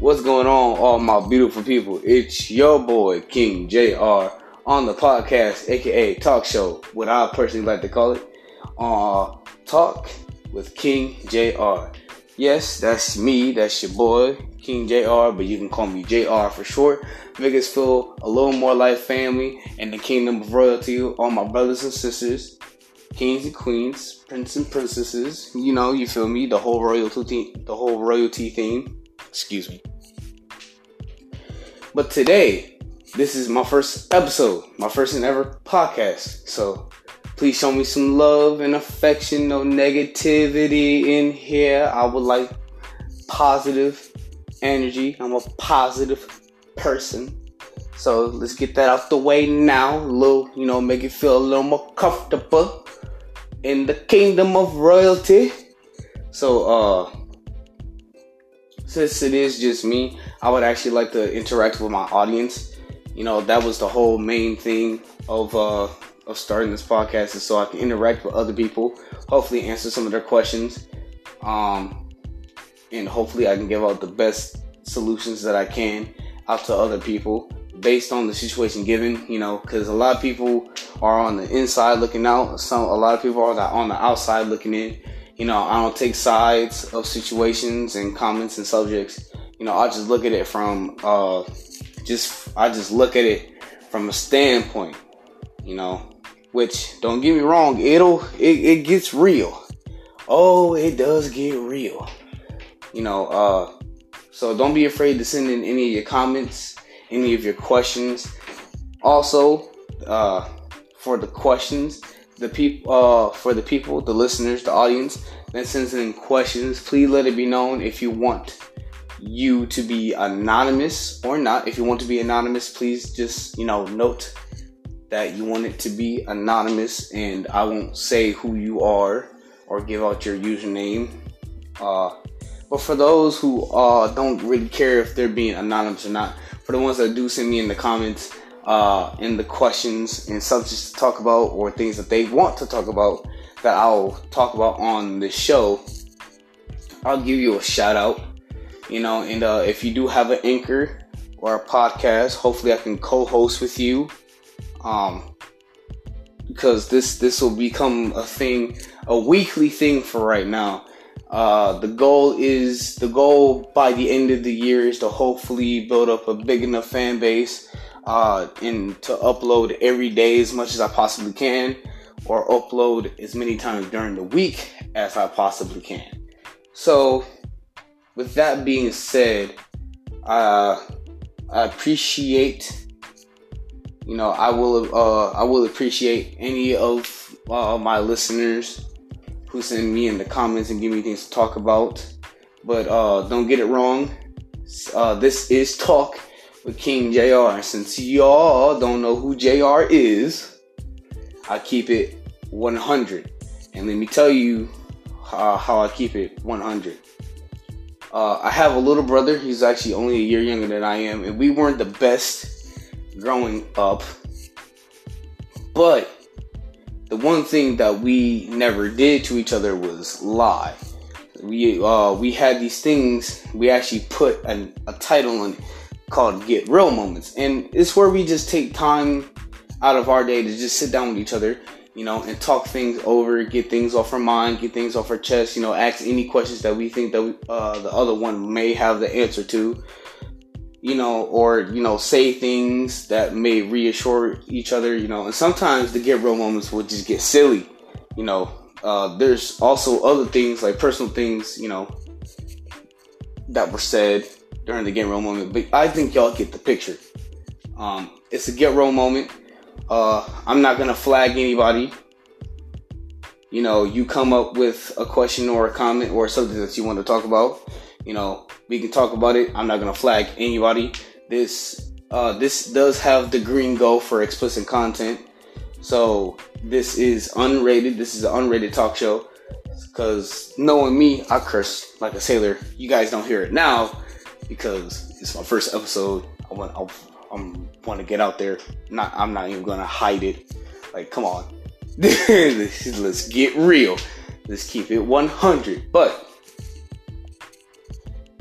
What's going on, all my beautiful people? It's your boy King JR on the podcast, aka talk show, what I personally like to call it. Uh, talk with King JR. Yes, that's me, that's your boy, King JR, but you can call me JR for short. Feel a little more like family and the kingdom of royalty, all my brothers and sisters, kings and queens, princes and princesses. You know, you feel me? The whole royalty, the whole royalty theme. Excuse me. But today, this is my first episode, my first and ever podcast. So please show me some love and affection, no negativity in here. I would like positive energy. I'm a positive person. So let's get that out the way now. A little, you know, make it feel a little more comfortable in the kingdom of royalty. So, uh, since it is just me, I would actually like to interact with my audience. You know, that was the whole main thing of uh, of starting this podcast is so I can interact with other people, hopefully answer some of their questions, um, and hopefully I can give out the best solutions that I can out to other people based on the situation given. You know, because a lot of people are on the inside looking out. Some a lot of people are on the outside looking in you know, I don't take sides of situations and comments and subjects. You know, I just look at it from uh just I just look at it from a standpoint, you know, which don't get me wrong, it'll it, it gets real. Oh, it does get real. You know, uh so don't be afraid to send in any of your comments, any of your questions. Also, uh for the questions, the people uh, for the people, the listeners, the audience that sends in questions, please let it be known if you want you to be anonymous or not. If you want to be anonymous, please just you know note that you want it to be anonymous, and I won't say who you are or give out your username. Uh, but for those who uh, don't really care if they're being anonymous or not, for the ones that do send me in the comments, uh, in the questions and subjects to talk about or things that they want to talk about that I'll talk about on the show, I'll give you a shout out. You know, and uh, if you do have an anchor or a podcast, hopefully I can co-host with you. Um, because this this will become a thing, a weekly thing for right now. Uh, the goal is the goal by the end of the year is to hopefully build up a big enough fan base uh, and to upload every day as much as I possibly can, or upload as many times during the week as I possibly can. So, with that being said, uh, I appreciate, you know, I will, uh, I will appreciate any of uh, my listeners who send me in the comments and give me things to talk about. But uh, don't get it wrong. Uh, this is talk with King JR. Since y'all don't know who JR is, I keep it 100. And let me tell you how I keep it 100. Uh, I have a little brother. He's actually only a year younger than I am, and we weren't the best growing up. But the one thing that we never did to each other was lie. We uh, we had these things. We actually put an, a title on it called Get Real Moments. And it's where we just take time out of our day to just sit down with each other, you know, and talk things over, get things off our mind, get things off our chest, you know, ask any questions that we think that we, uh, the other one may have the answer to, you know, or, you know, say things that may reassure each other, you know, and sometimes the Get Real Moments will just get silly, you know. Uh, there's also other things like personal things, you know, that were said during the get real moment, but I think y'all get the picture. Um, it's a get real moment. Uh, I'm not gonna flag anybody. You know, you come up with a question or a comment or something that you want to talk about. You know, we can talk about it. I'm not gonna flag anybody. This uh, this does have the green go for explicit content. So this is unrated. This is an unrated talk show. Because knowing me, I curse like a sailor. You guys don't hear it now because it's my first episode. I want I, I'm want to get out there. Not I'm not even gonna hide it. Like come on, let's get real. Let's keep it 100. But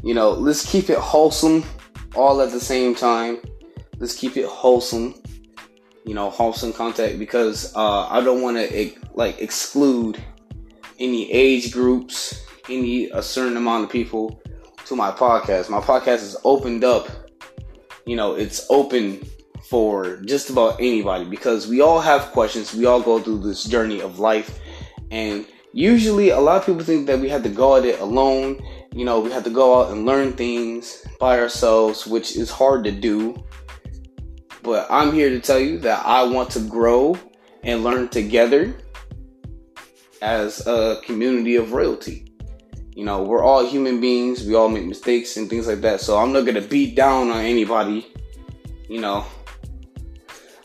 you know, let's keep it wholesome all at the same time. Let's keep it wholesome. You know, wholesome content because uh, I don't want to like exclude any age groups, any a certain amount of people to my podcast. My podcast is opened up. You know, it's open for just about anybody because we all have questions. We all go through this journey of life. And usually, a lot of people think that we have to go at it alone. You know, we have to go out and learn things by ourselves, which is hard to do. But I'm here to tell you that I want to grow and learn together as a community of royalty. You know, we're all human beings, we all make mistakes and things like that. So I'm not gonna beat down on anybody. You know,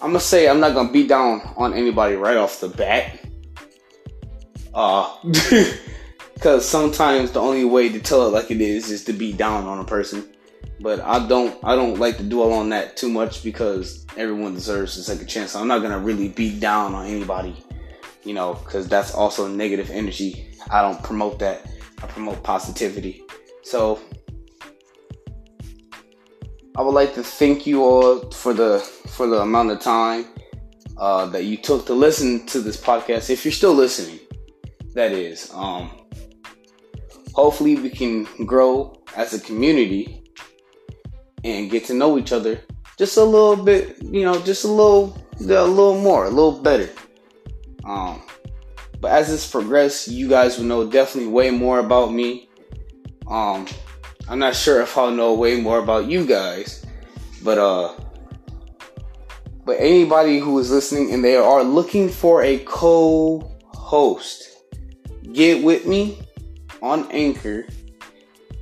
I'm gonna say I'm not gonna beat down on anybody right off the bat. Uh, because sometimes the only way to tell it like it is is to beat down on a person. But I don't, I don't like to dwell on that too much because everyone deserves a second chance. I'm not gonna really beat down on anybody, you know, because that's also negative energy. I don't promote that. I promote positivity. So I would like to thank you all for the for the amount of time uh, that you took to listen to this podcast. If you're still listening, that is. Um, hopefully, we can grow as a community and get to know each other just a little bit. You know, just a little, a little more, a little better. Um, but as this progresses, you guys will know definitely way more about me. Um, I'm not sure if I'll know way more about you guys, but uh, but anybody who is listening and they are looking for a co-host, get with me on Anchor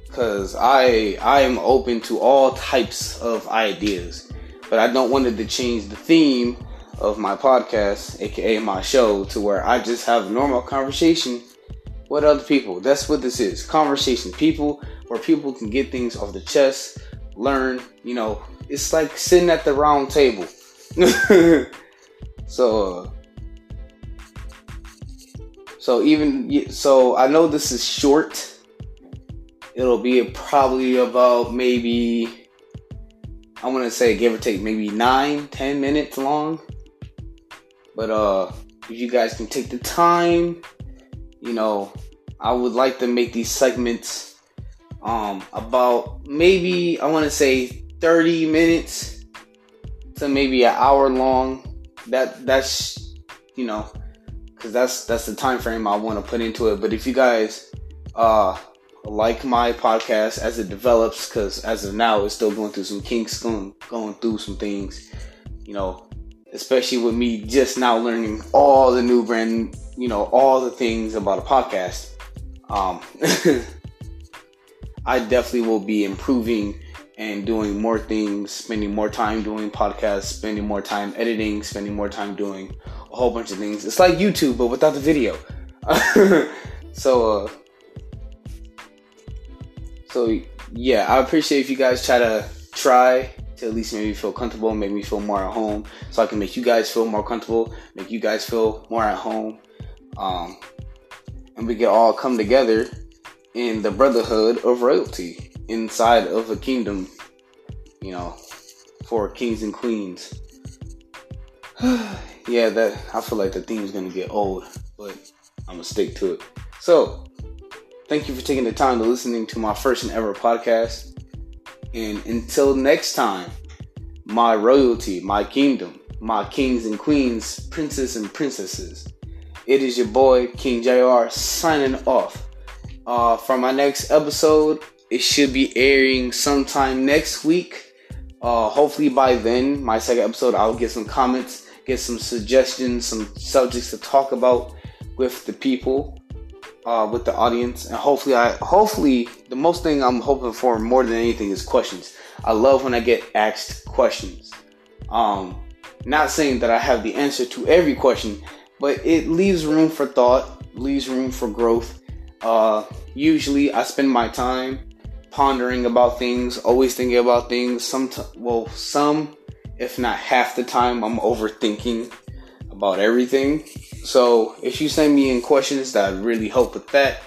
because I I am open to all types of ideas, but I don't want it to change the theme of my podcast, aka my show, to where I just have normal conversation with other people. That's what this is. Conversation. People where people can get things off the chest, learn, you know, it's like sitting at the round table. so uh, so even so I know this is short. It'll be probably about maybe I want to say give or take maybe nine, ten minutes long. But uh if you guys can take the time, you know, I would like to make these segments um, about maybe I want to say 30 minutes to maybe an hour long. That that's you know because that's that's the time frame I want to put into it. But if you guys uh, like my podcast as it develops, because as of now it's still going through some kinks, going going through some things, you know, especially with me just now learning all the new brand, you know, all the things about a podcast. Um, I definitely will be improving and doing more things, spending more time doing podcasts, spending more time editing, spending more time doing a whole bunch of things. It's like YouTube, but without the video. so, uh, so yeah, I appreciate if you guys try to try to at least make me feel comfortable, make me feel more at home, so I can make you guys feel more comfortable, make you guys feel more at home. Um, and we can all come together in the brotherhood of royalty inside of a kingdom, you know, for kings and queens. yeah, that I feel like the theme is gonna get old, but I'm gonna stick to it. So, thank you for taking the time to listening to my first and ever podcast. And until next time, my royalty, my kingdom, my kings and queens, princes and princesses. It is your boy King JR signing off. Uh, for my next episode, it should be airing sometime next week. Uh, hopefully by then, my second episode, I'll get some comments, get some suggestions, some subjects to talk about with the people, uh, with the audience, and hopefully, I hopefully the most thing I'm hoping for more than anything is questions. I love when I get asked questions. Um, not saying that I have the answer to every question, but it leaves room for thought, leaves room for growth. Uh, usually, I spend my time pondering about things, always thinking about things. Some, t- well, some, if not half the time, I'm overthinking about everything. So, if you send me in questions, that really help with that.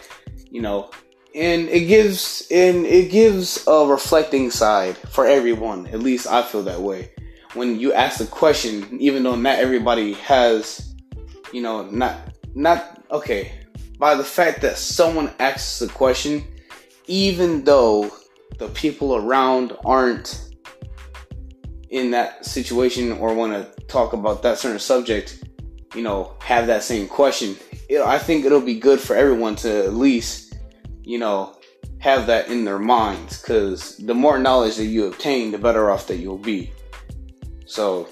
You know, and it gives and it gives a reflecting side for everyone. At least I feel that way. When you ask a question, even though not everybody has, you know, not not okay, by the fact that someone asks the question, even though the people around aren't in that situation or want to talk about that certain subject, you know, have that same question. It, I think it'll be good for everyone to at least, you know, have that in their minds because the more knowledge that you obtain, the better off that you'll be. So,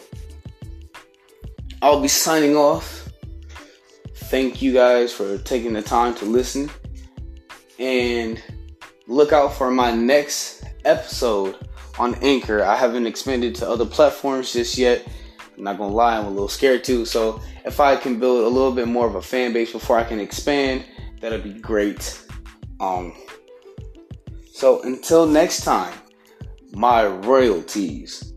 I'll be signing off. Thank you guys for taking the time to listen and look out for my next episode on Anchor. I haven't expanded to other platforms just yet. Not gonna lie, I'm a little scared too. So if I can build a little bit more of a fan base before I can expand, that'd be great. Um so until next time, my royalties.